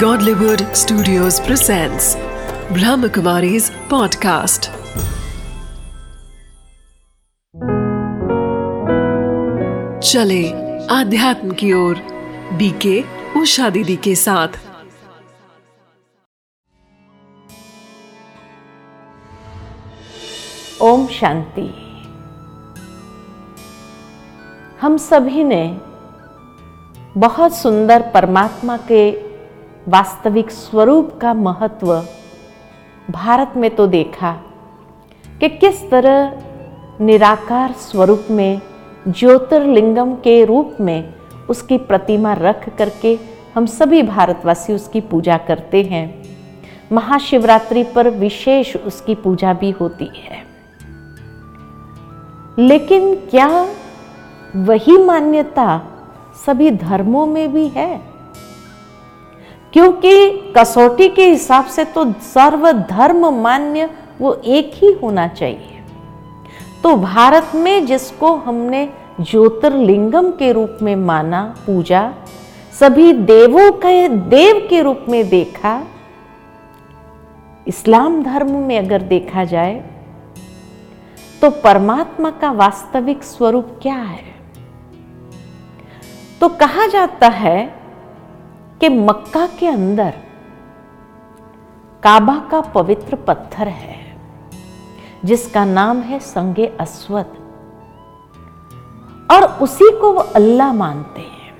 Godlywood Studios presents Brahmakumari's podcast. चले आध्यात्म की ओर बीके उषा दीदी के साथ ओम शांति हम सभी ने बहुत सुंदर परमात्मा के वास्तविक स्वरूप का महत्व भारत में तो देखा कि किस तरह निराकार स्वरूप में, ज्योतिर्लिंगम के रूप में उसकी प्रतिमा रख करके हम सभी भारतवासी उसकी पूजा करते हैं। महाशिवरात्रि पर विशेष उसकी पूजा भी होती है। लेकिन क्या वही मान्यता सभी धर्मों में भी है? क्योंकि कसौटी के हिसाब से तो सर्वधर्म मान्य वो एक ही होना चाहिए। तो भारत में जिसको हमने ज्योतिर्लिंगम के रूप में माना, पूजा, सभी देवों के, देव के रूप में देखा, इस्लाम धर्म में अगर देखा जाए तो परमात्मा का वास्तविक स्वरूप क्या है? तो कहा जाता है कि मक्का के अंदर काबा का पवित्र पत्थर है, जिसका नाम है संगे अस्वद। और उसी को वो अल्लाह मानते हैं।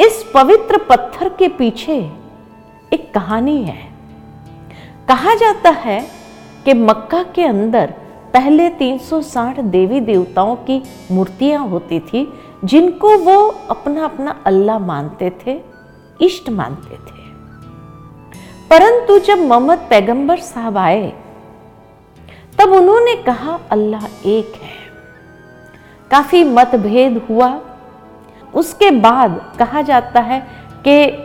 इस पवित्र पत्थर के पीछे एक कहानी है। कहा जाता है कि मक्का के अंदर पहले 360 देवी देवताओं की मूर्तियाँ होती थी जिनको वो अपना अपना अल्लाह मानते थे, इष्ट मानते थे। परंतु जब मोहम्मद पैगंबर साहब आए, तब उन्होंने कहा, अल्लाह एक है। काफ़ी मतभेद हुआ। उसके बाद कहा जाता है कि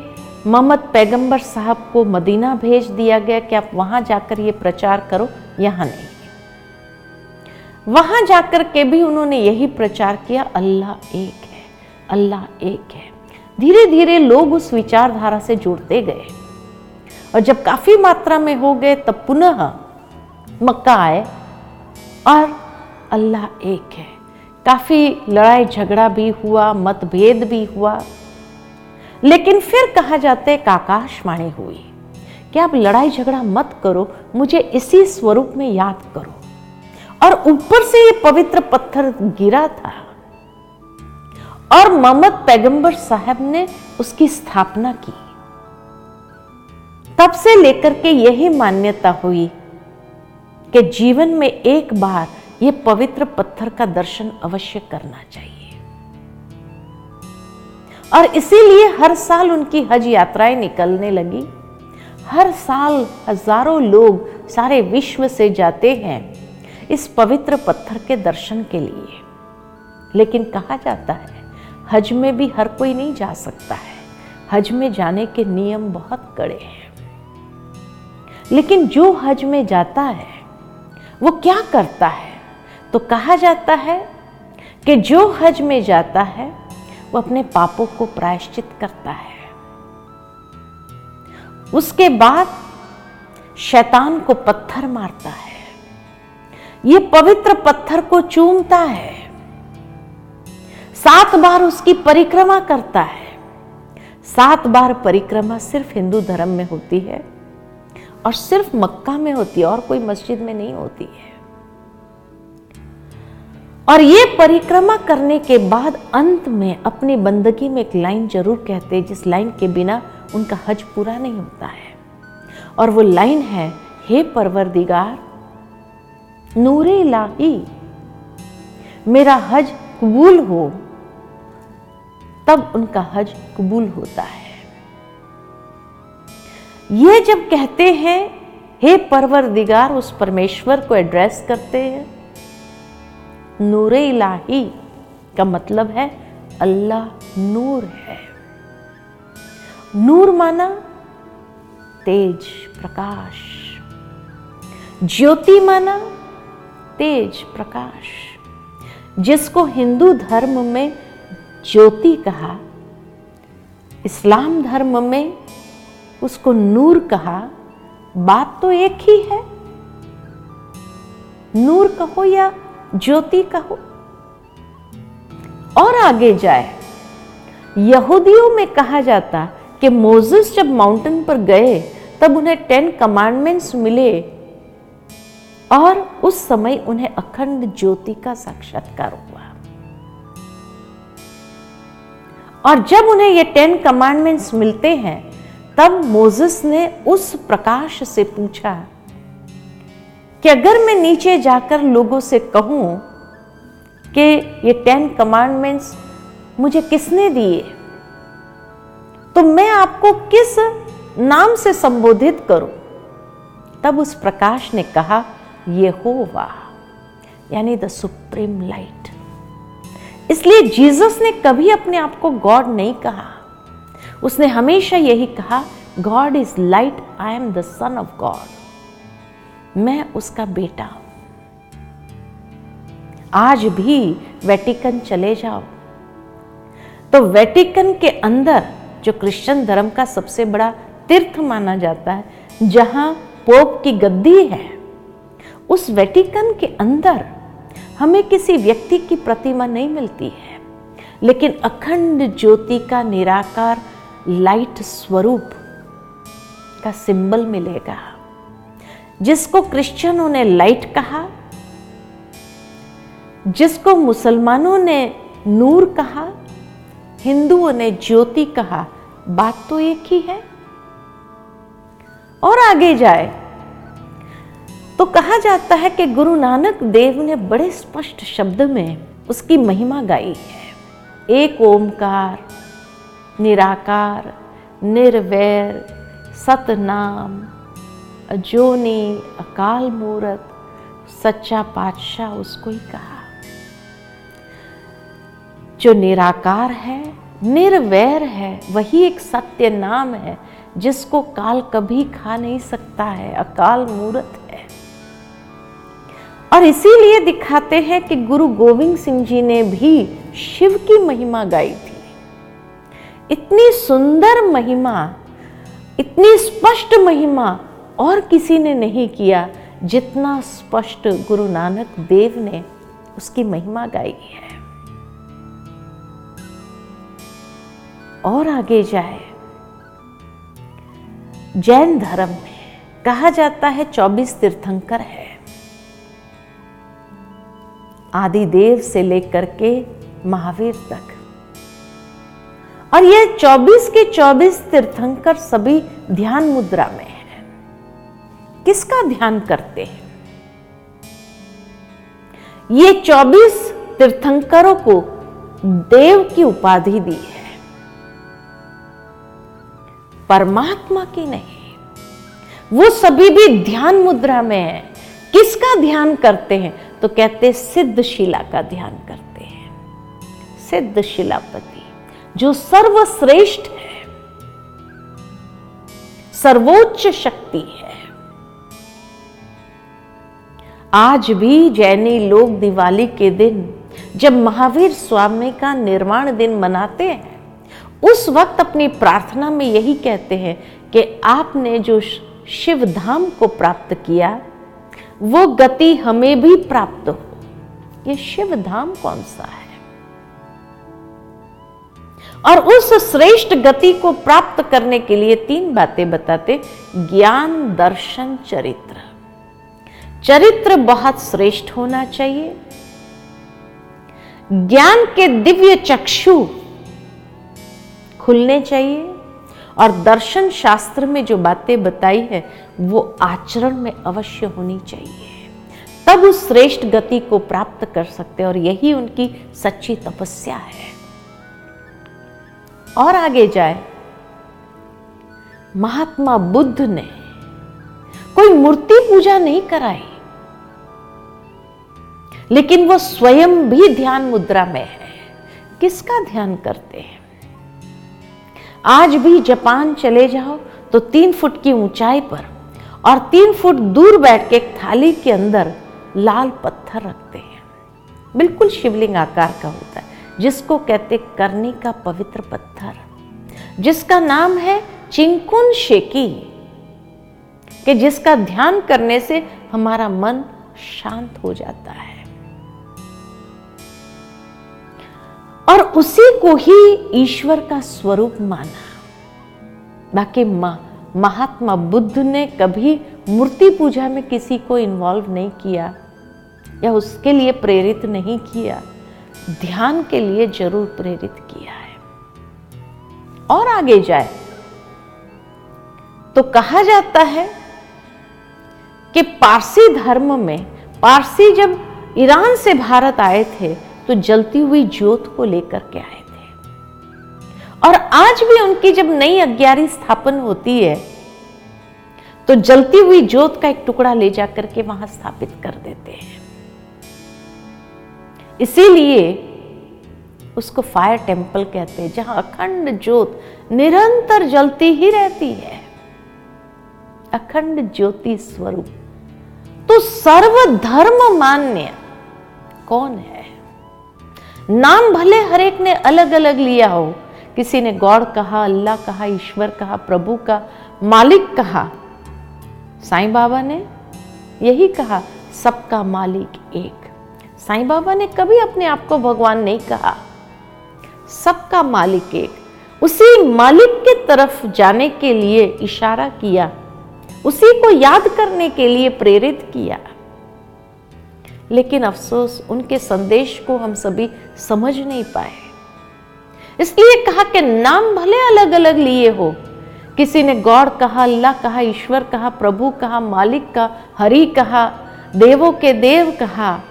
मोहम्मद पैगंबर साहब को मदीना भेज दिया गया कि आप वहाँ जाकर ये प्रचार करो, यहाँ नहीं। वहाँ जाकर के भी उन्होंने यही प्रचार किया, अल्लाह एक है, अल्लाह एक है। धीरे धीरे लोग उस विचारधारा से जुड़ते गए। और जब काफ़ी मात्रा में हो गए, तब पुनः मक्का आए और अल्लाह एक है। काफ़ी लड़ाई झगड़ा भी हुआ, मतभेद भी हुआ। लेकिन फिर कहा जाते एक आकाशवाणी हुई। कि आप लड़ाई झगड़ा मत करो, मुझे इसी स्वरूप में याद करो। और ऊपर से ये पवित्र पत्थर गिरा था। और मोहम्मद पैगंबर साहब ने उसकी स्थापना की। तब से लेकर के यही मान्यता हुई कि जीवन में एक बार ये पवित्र पत्थर का दर्शन अवश्य करना चाहिए। और इसीलिए हर साल उनकी हज यात्राएँ निकलने लगी। हर साल हज़ारों लोग सारे विश्व से जाते हैं। इस पवित्र पत्थर के दर्शन के लिए। लेकिन कहा जाता है, हज में भी हर कोई नहीं जा सकता है। हज में जाने के नियम बहुत कड़े हैं। लेकिन जो हज में जाता है, वो क्या करता है? तो कहा जाता है कि जो हज में जाता है, वो अपने पापों को प्रायश्चित करता है। उसके बाद शैतान को पत्थर मारता है। ये पवित्र पत्थर को चूमता है। सात बार उसकी परिक्रमा करता है। सात बार परिक्रमा सिर्फ़ हिंदू धर्म में होती है और सिर्फ़ मक्का में होती है और कोई मस्जिद में नहीं होती है। और ये परिक्रमा करने के बाद अंत में अपनी बंदगी में एक लाइन ज़रूर कहते हैं, जिस लाइन के बिना उनका हज पूरा नहीं होता है। और वो लाइन है, हे परवरदिगार नूरे लाही। मेरा हज कबूल हो, तब उनका हज कबूल होता है। ये जब कहते हैं, हे परवर दिगार उस परमेश्वर को एड्रेस करते हैं। नूरे इलाही का मतलब है, अल्लाह नूर है। नूर माना तेज प्रकाश। ज्योति माना तेज प्रकाश, जिसको हिंदू धर्म में ज्योति कहा, इस्लाम धर्म में उसको नूर कहा, बात तो एक ही है। नूर कहो या ज्योति कहो? और आगे जाए। यहूदियों में कहा जाता कि मोजिस जब माउंटेन पर गए, तब उन्हें टेन कमांडमेंट्स मिले और उस समय उन्हें अखंड ज्योति का साक्षात्कार हुआ। और जब उन्हें ये टेन कमांडमेंट्स मिलते हैं, तब मोजिस ने उस प्रकाश से पूछा कि अगर मैं नीचे जाकर लोगों से कहूँ कि ये टेन कमांडमेंट्स मुझे किसने दिए तो मैं आपको किस नाम से संबोधित करूँ? तब उस प्रकाश ने कहा ये वाह यानी द सुप्रीम लाइट इसलिए जीसस ने कभी अपने आप को गॉड नहीं कहा। उसने हमेशा यही कहा God is light I am the son of God मैं उसका बेटा हूँ। आज भी वेटिकन चले जाओ। तो वेटिकन के अंदर जो क्रिश्चियन धर्म का सबसे बड़ा तीर्थ माना जाता है, जहाँ पोप की गद्दी है उस वेटिकन के अंदर हमें किसी व्यक्ति की प्रतिमा नहीं मिलती है। लेकिन अखंड ज्योति का निराकार लाइट स्वरूप का सिंबल मिलेगा। जिसको क्रिश्चियनों ने लाइट कहा, जिसको मुसलमानों ने नूर कहा, हिंदुओं ने ज्योति कहा, बात तो एक ही है। और आगे जाए तो कहा जाता है कि गुरु नानक देव ने बड़े स्पष्ट शब्द में उसकी महिमा गाई है। एक ओमकार, निराकार, निर्वैर, सतनाम, अजोनी, अकाल मूरत, सच्चा पातशाह उसको ही कहा। जो निराकार है, निर्वैर है, वही एक सत्य नाम है, जिसको काल कभी खा नहीं सकता है, अकाल मूर्त। और इसीलिए दिखाते हैं कि गुरु गोविंद सिंह जी ने भी शिव की महिमा गाई थी। इतनी सुंदर महिमा, इतनी स्पष्ट महिमा और किसी ने नहीं किया जितना स्पष्ट गुरु नानक देव ने उसकी महिमा गाई है। और आगे जाए। जैन धर्म में कहा जाता है चौबीस तीर्थंकर है। आदिदेव से लेकर के महावीर तक। और ये 24 के 24 तीर्थंकर सभी ध्यान मुद्रा में है। किसका ध्यान करते हैं? ये 24 तीर्थंकरों को देव की उपाधि दी है। परमात्मा की नहीं। वो सभी भी ध्यान मुद्रा में है। किसका ध्यान करते हैं? तो कहते सिद्ध शिला का ध्यान करते हैं। सिद्ध शिलापति जो सर्वश्रेष्ठ है, सर्वोच्च शक्ति है। आज भी जैनी लोग दिवाली के दिन, जब महावीर स्वामी का निर्माण दिन मनाते हैं, उस वक्त अपनी प्रार्थना में यही कहते हैं कि आपने जो शिव धाम को प्राप्त किया वो गति हमें भी प्राप्त हो। ये शिव धाम कौन सा है? और उस श्रेष्ठ गति को प्राप्त करने के लिए तीन बातें बताते, ज्ञान, दर्शन, चरित्र। चरित्र बहुत श्रेष्ठ होना चाहिए। ज्ञान के दिव्य चक्षु खुलने चाहिए। और दर्शन शास्त्र में जो बातें बताई है वो आचरण में अवश्य होनी चाहिए। तब उस श्रेष्ठ गति को प्राप्त कर सकते और यही उनकी सच्ची तपस्या है। और आगे जाए। महात्मा बुद्ध ने कोई मूर्ति पूजा नहीं कराई, लेकिन वो स्वयं भी ध्यान मुद्रा में है। किसका ध्यान करते हैं? आज भी जापान चले जाओ तो तीन फुट की ऊंचाई पर और तीन फुट दूर बैठ के एक थाली के अंदर लाल पत्थर रखते हैं। बिल्कुल शिवलिंग आकार का होता है, जिसको कहते करनी का पवित्र पत्थर, जिसका नाम है चिंकुन शेकी, कि जिसका ध्यान करने से हमारा मन शांत हो जाता है। और उसी को ही ईश्वर का स्वरूप माना। बाकी महात्मा बुद्ध ने कभी मूर्ति पूजा में किसी को इन्वॉल्व नहीं किया या उसके लिए प्रेरित नहीं किया, ध्यान के लिए ज़रूर प्रेरित किया है। और आगे जाए तो कहा जाता है कि पारसी धर्म में, पारसी जब ईरान से भारत आए थे तो जलती हुई ज्योत को लेकर के आए। और आज भी उनकी जब नई अग्यारी स्थापन होती है तो जलती हुई ज्योत का एक टुकड़ा ले जाकर के वहाँ स्थापित कर देते हैं। इसीलिए उसको फायर टेंपल कहते हैं, जहाँ अखंड ज्योत निरंतर जलती ही रहती है। अखंड ज्योति स्वरूप। तो सर्वधर्म मान्य कौन है? नाम भले हरेक ने अलग अलग लिया हो किसी ने गॉड कहा, अल्लाह कहा, ईश्वर कहा, प्रभु का मालिक कहा। साईं बाबा ने यही कहा, सबका मालिक एक। साईं बाबा ने कभी अपने आप को भगवान नहीं कहा। सबका मालिक एक। उसी मालिक के तरफ़ जाने के लिए इशारा किया। उसी को याद करने के लिए प्रेरित किया। लेकिन अफसोस, उनके संदेश को हम सभी समझ नहीं पाए। इसलिए कहा कि नाम भले अलग अलग लिए हो। किसी ने गौड़ कहा, अल्लाह कहा, ईश्वर कहा, प्रभु कहा, मालिक का हरि कहा, देवों के देव कहा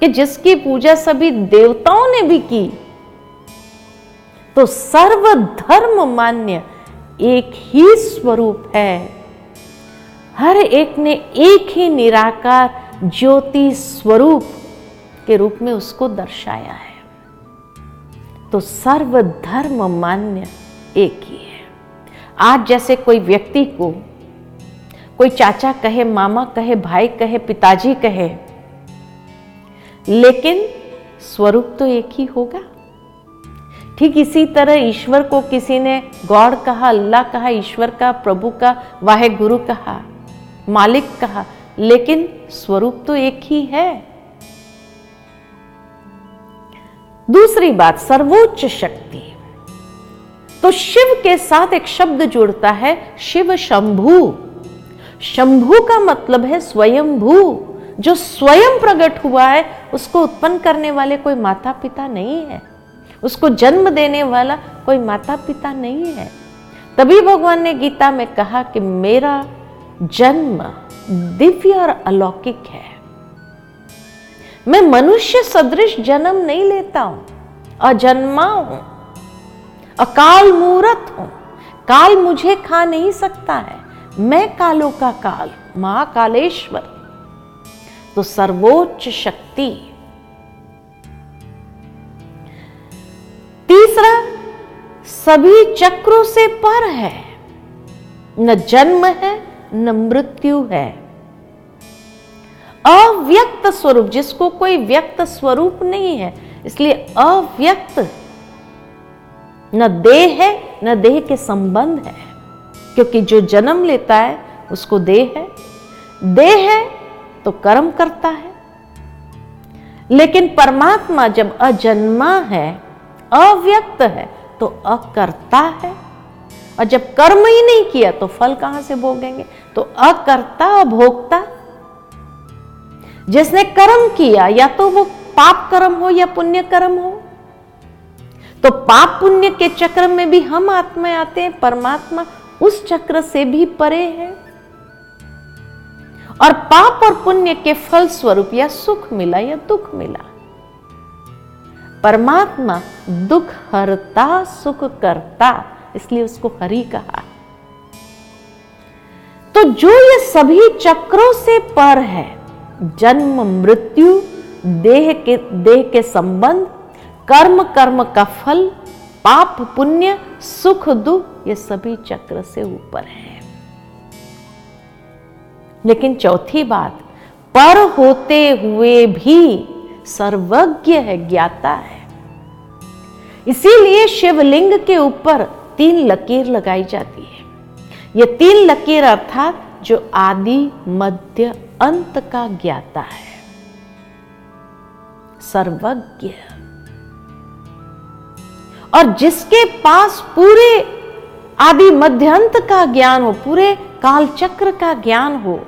कि जिसकी पूजा सभी देवताओं ने भी की। तो सर्वधर्म मान्य एक ही स्वरूप है। हर एक ने एक ही निराकार ज्योति स्वरूप के रूप में उसको दर्शाया है। तो सर्वधर्म मान्य एक ही है। आज जैसे कोई व्यक्ति को कोई चाचा कहे, मामा कहे, भाई कहे, पिताजी कहे, लेकिन स्वरूप तो एक ही होगा। ठीक इसी तरह ईश्वर को किसी ने गॉड कहा, अल्लाह कहा, ईश्वर का प्रभु का वाहे गुरु कहा, मालिक कहा, लेकिन स्वरूप तो एक ही है। दूसरी बात, सर्वोच्च शक्ति। तो शिव के साथ एक शब्द जुड़ता है, शिव शंभु। शंभु का मतलब है स्वयंभू। जो स्वयं प्रकट हुआ है, उसको उत्पन्न करने वाले कोई माता पिता नहीं है। उसको जन्म देने वाला कोई माता पिता नहीं है। तभी भगवान ने गीता में कहा कि मेरा जन्म दिव्य और अलौकिक है। मैं मनुष्य सदृश जन्म नहीं लेता हूँ अजन्मा हूँ, अकाल मूर्त हूँ। काल मुझे खा नहीं सकता है, मैं कालों का काल महाकालेश्वर तो सर्वोच्च शक्ति। तीसरा, सभी चक्रों से पर है, न जन्म है, न मृत्यु है। अव्यक्त स्वरूप, जिसको कोई व्यक्त स्वरूप नहीं है। इसलिए अव्यक्त न देह है, न देह के संबंध है। क्योंकि जो जन्म लेता है, उसको देह है। देह है तो कर्म करता है। लेकिन परमात्मा जब अजन्मा है, अव्यक्त है तो अकर्ता है। और जब कर्म ही नहीं किया तो फल कहाँ से भोगेंगे? तो अकर्ता अभोक्ता जिसने कर्म किया, या तो वो पाप कर्म हो या पुण्य कर्म हो। तो पाप पुण्य के चक्र में भी हम आत्मा आते हैं, परमात्मा उस चक्र से भी परे है। और पाप और पुण्य के फल स्वरूप या सुख मिला या दुख मिला। परमात्मा दुख हरता, सुख करता, इसलिए उसको हरि कहा। तो जो ये सभी चक्रों से पर है जन्म, मृत्यु, देह के देह के संबंध, कर्म कर्म का फल, पाप, पुण्य, सुख, दुख, ये सभी चक्र से ऊपर है। लेकिन चौथी बात, पर होते हुए भी सर्वज्ञ है, ज्ञाता है। इसीलिए शिवलिंग के ऊपर तीन लकीर लगाई जाती है। ये तीन लकीर अर्थात जो आदि, मध्य अंत का ज्ञाता है। सर्वज्ञ। और जिसके पास पूरे आदि मध्यंत का ज्ञान हो, पूरे कालचक्र का ज्ञान हो,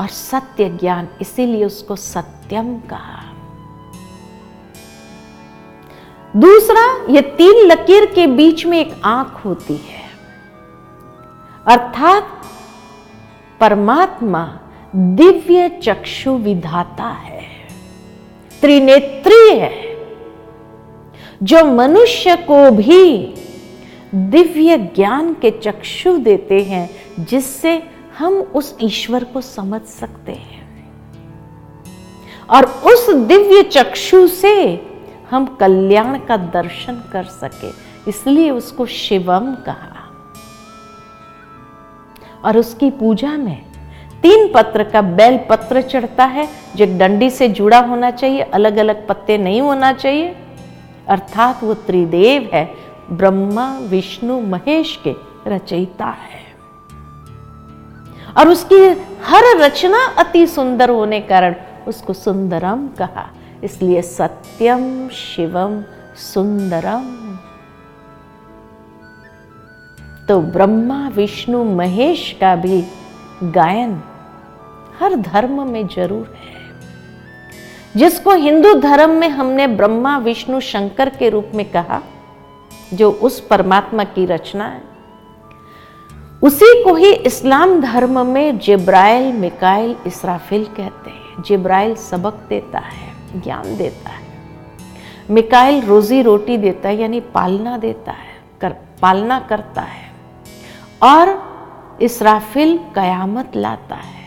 और सत्य ज्ञान इसीलिए उसको सत्यम कहा। दूसरा, ये तीन लकीर के बीच में एक आँख होती है। अर्थात परमात्मा दिव्य चक्षु विधाता है त्रिनेत्री है, जो मनुष्य को भी दिव्य ज्ञान के चक्षु देते हैं, जिससे हम उस ईश्वर को समझ सकते हैं। और उस दिव्य चक्षु से हम कल्याण का दर्शन कर सके, इसलिए उसको शिवम कहा और उसकी पूजा में तीन पत्र का बैल पत्र चढ़ता है, जो डंडी से जुड़ा होना चाहिए अलग अलग पत्ते नहीं होना चाहिए। अर्थात वो त्रिदेव है, ब्रह्मा, विष्णु, महेश के रचयिता है। और उसकी हर रचना अति सुंदर होने कारण उसको सुंदरम कहा। इसलिए सत्यम, शिवम, सुंदरम। तो ब्रह्मा, विष्णु, महेश का भी गायन हर धर्म में ज़रूर है। जिसको हिंदू धर्म में हमने ब्रह्मा, विष्णु, शंकर के रूप में कहा, जो उस परमात्मा की रचना है, उसी को ही इस्लाम धर्म में जिब्राइल, मिकाइल, इसराफिल कहते हैं। जिब्राइल सबक देता है, ज्ञान देता है। मिकाइल रोजी रोटी देता है, यानी पालना देता है, कर, पालना करता है। और इसराफिल कयामत लाता है।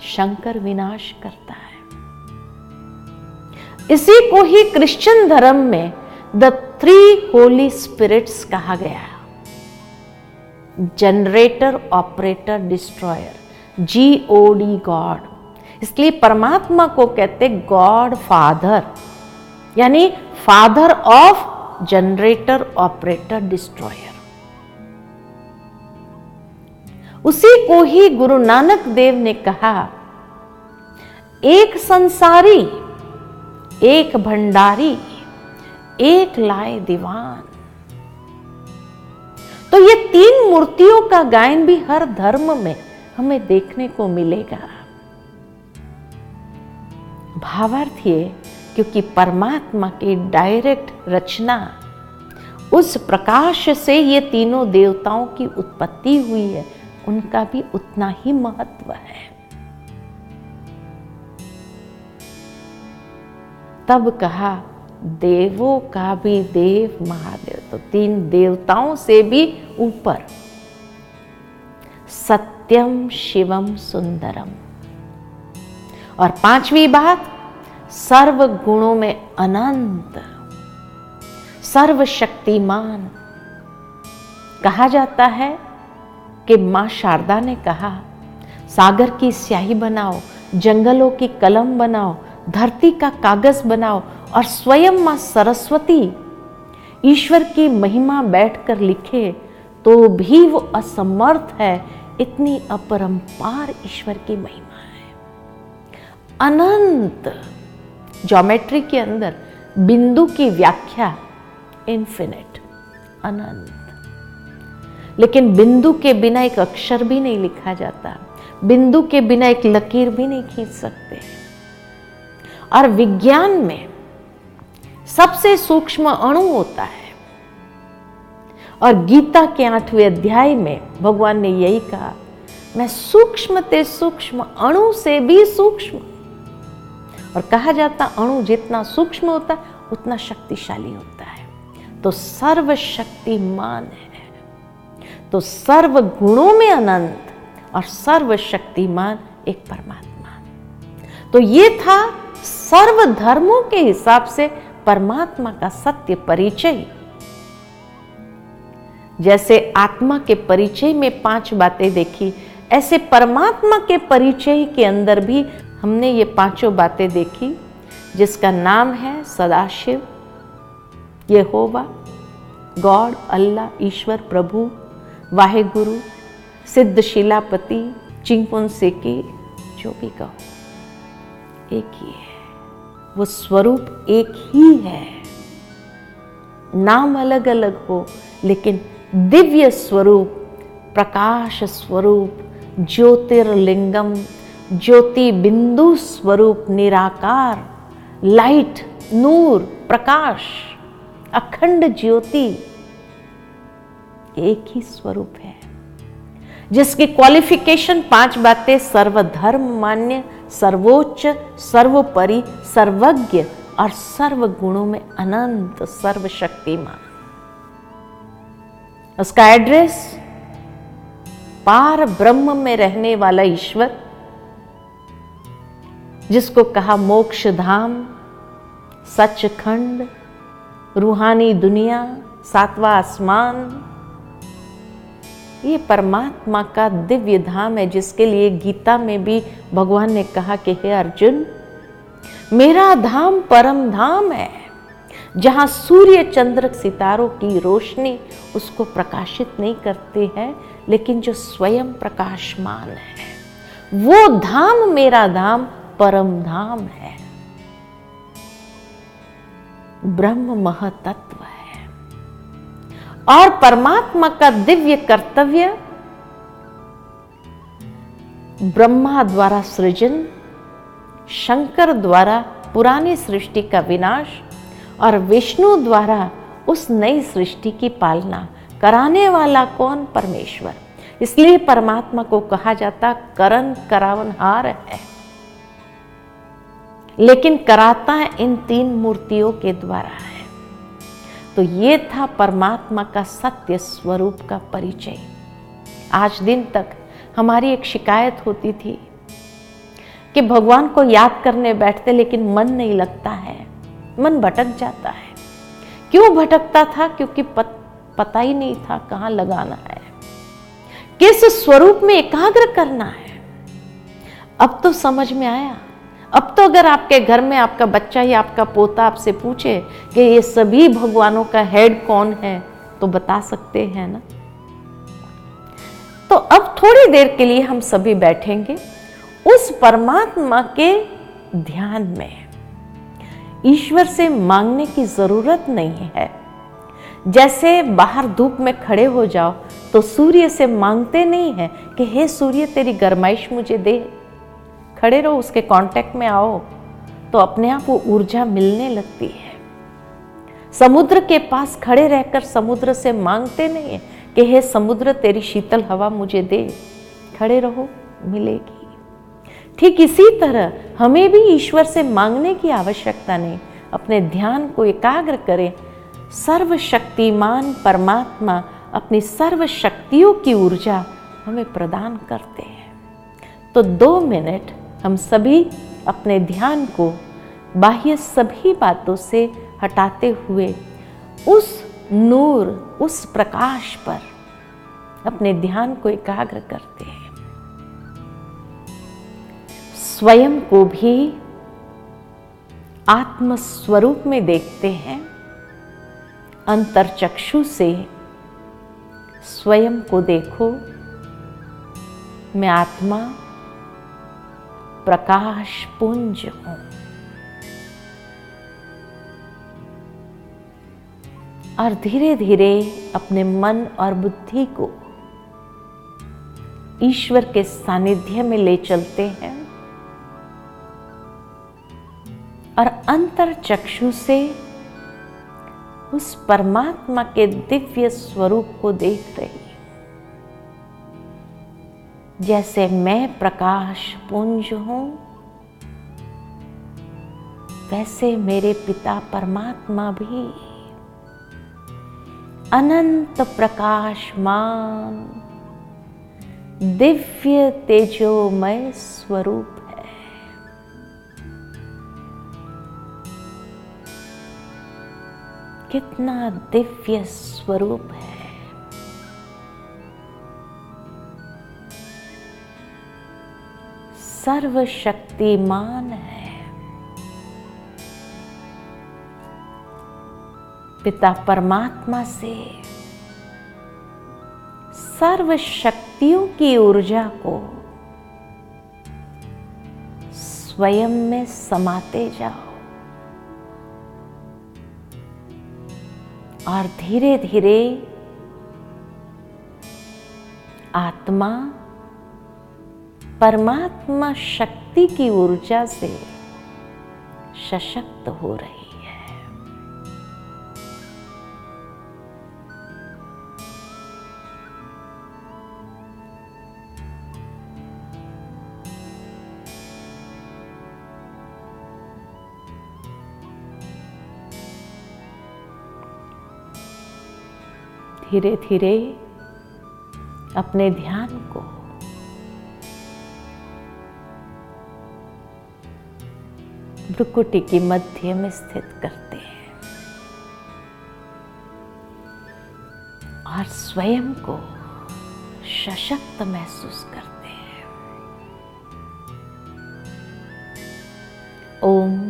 शंकर विनाश करता है। इसी को ही क्रिश्चियन धर्म में द थ्री होली स्पिरिट्स कहा गया। है generator operator destroyer G O D God इसलिए परमात्मा को कहते गॉड फादर यानी father of generator operator destroyer उसी को ही गुरु नानक देव ने कहा, एक संसारी, एक भंडारी, एक लाए दीवान। तो ये तीन मूर्तियों का गायन भी हर धर्म में हमें देखने को मिलेगा। भावार्थ ये क्योंकि परमात्मा की डायरेक्ट रचना, उस प्रकाश से ये तीनों देवताओं की उत्पत्ति हुई है। उनका भी उतना ही महत्व है। तब कहा, देवों का भी देव महादेव। तो तीन देवताओं से भी ऊपर। सत्यम शिवम सुंदरम। और पांचवी बात, सर्व गुणों में अनंत, सर्वशक्तिमान कहा जाता है। कि माँ शारदा ने कहा, सागर की स्याही बनाओ, जंगलों की कलम बनाओ, धरती का कागज़ बनाओ और स्वयं माँ सरस्वती ईश्वर की महिमा बैठकर लिखे तो भी वो असमर्थ है, इतनी अपरंपार ईश्वर की महिमा है। अनंत ज्योमेट्री के अंदर बिंदु की व्याख्या इन्फिनिट अनंत। लेकिन बिंदु के बिना एक अक्षर भी नहीं लिखा जाता। बिंदु के बिना एक लकीर भी नहीं खींच सकते। और विज्ञान में सबसे सूक्ष्म अणु होता है। और गीता के आठवें अध्याय में भगवान ने यही कहा, मैं सूक्ष्म ते सूक्ष्म अणु से भी सूक्ष्म। और कहा जाता, अणु जितना सूक्ष्म होता, उतना शक्तिशाली होता है। तो सर्वशक्तिमान है। तो सर्व गुणों में अनंत और सर्वशक्तिमान एक परमात्मा। तो ये था सर्व धर्मों के हिसाब से परमात्मा का सत्य परिचय। जैसे आत्मा के परिचय में पाँच बातें देखी, ऐसे परमात्मा के परिचय के अंदर भी हमने ये पाँचों बातें देखी, जिसका नाम है सदाशिव ये होवा गॉड, अल्लाह, ईश्वर, प्रभु वाहे गुरु सिद्ध शिलापति चिंपुन सेकी जो भी कहो। एक ही है। वो स्वरूप एक ही है। नाम अलग अलग हो, लेकिन दिव्य स्वरूप, प्रकाश स्वरूप, ज्योतिर्लिंगम ज्योति बिंदु स्वरूप, निराकार, लाइट, नूर, प्रकाश, अखंड ज्योति। एक ही स्वरूप है, जिसकी क्वालिफिकेशन पाँच बातें सर्वधर्म मान्य, सर्वोच्च, सर्वोपरि, सर्वज्ञ और सर्व गुणों में अनंत सर्वशक्तिमान। उसका एड्रेस पार ब्रह्म में रहने वाला ईश्वर, जिसको कहा मोक्ष धाम सचखंड, रूहानी दुनिया, सातवां आसमान ये परमात्मा का दिव्य धाम है, जिसके लिए गीता में भी भगवान ने कहा कि, हे अर्जुन, मेरा धाम परम धाम है, जहाँ सूर्य चंद्र सितारों की रोशनी उसको प्रकाशित नहीं करते हैं, लेकिन जो स्वयं प्रकाशमान है, वो धाम मेरा धाम परम धाम है। ब्रह्म महतत्व है। और परमात्मा का दिव्य कर्तव्य ब्रह्मा द्वारा सृजन, शंकर द्वारा पुरानी सृष्टि का विनाश और विष्णु द्वारा उस नई सृष्टि की पालना कराने वाला कौन परमेश्वर? इसलिए परमात्मा को कहा जाता करण करावनहार है। लेकिन कराता इन तीन मूर्तियों के द्वारा। है तो ये था परमात्मा का सत्य स्वरूप का परिचय। आज दिन तक हमारी एक शिकायत होती थी कि भगवान को याद करने बैठते लेकिन मन नहीं लगता है। मन भटक जाता है। क्यों भटकता था? क्योंकि पत, पता ही नहीं था कहाँ लगाना है। किस स्वरूप में एकाग्र करना है? अब तो समझ में आया। अब तो अगर आपके घर में आपका बच्चा या आपका पोता आपसे पूछे कि ये सभी भगवानों का हेड कौन है तो बता सकते हैं ना? तो अब थोड़ी देर के लिए हम सभी बैठेंगे उस परमात्मा के ध्यान में। ईश्वर से मांगने की ज़रूरत नहीं है। जैसे बाहर धूप में खड़े हो जाओ तो सूर्य से मांगते नहीं है कि, हे सूर्य, तेरी गरमाइश मुझे दे। खड़े रहो, उसके कांटेक्ट में आओ तो अपने आप वो ऊर्जा मिलने लगती है। समुद्र के पास खड़े रहकर समुद्र से मांगते नहीं है कि, हे समुद्र, तेरी शीतल हवा मुझे दे। खड़े रहो, मिलेगी। ठीक इसी तरह हमें भी ईश्वर से मांगने की आवश्यकता नहीं। अपने ध्यान को एकाग्र करें। सर्वशक्तिमान परमात्मा अपनी सर्व शक्तियों की ऊर्जा हमें प्रदान करते हैं। तो दो मिनट हम सभी अपने ध्यान को बाह्य सभी बातों से हटाते हुए उस नूर, उस प्रकाश पर अपने ध्यान को एकाग्र करते हैं। स्वयं को भी आत्म स्वरूप में देखते हैं। अंतरचक्षु से स्वयं को देखो। मैं आत्मा प्रकाश पुंज हूँ। और धीरे धीरे अपने मन और बुद्धि को ईश्वर के सानिध्य में ले चलते हैं और अंतर चक्षु से उस परमात्मा के दिव्य स्वरूप को देख रही जैसे मैं प्रकाश पुंज हूँ, वैसे मेरे पिता परमात्मा भी। अनंत प्रकाशमान, दिव्य तेजोमय स्वरूप है। कितना दिव्य स्वरूप है। सर्वशक्तिमान है। पिता परमात्मा से सर्व शक्तियों की ऊर्जा को स्वयं में समाते जाओ। और धीरे धीरे आत्मा परमात्मा शक्ति की ऊर्जा से सशक्त हो रही है। धीरे धीरे अपने ध्यान को के की मध्य में स्थित करते हैं। और स्वयं को सशक्त महसूस करते हैं। ओम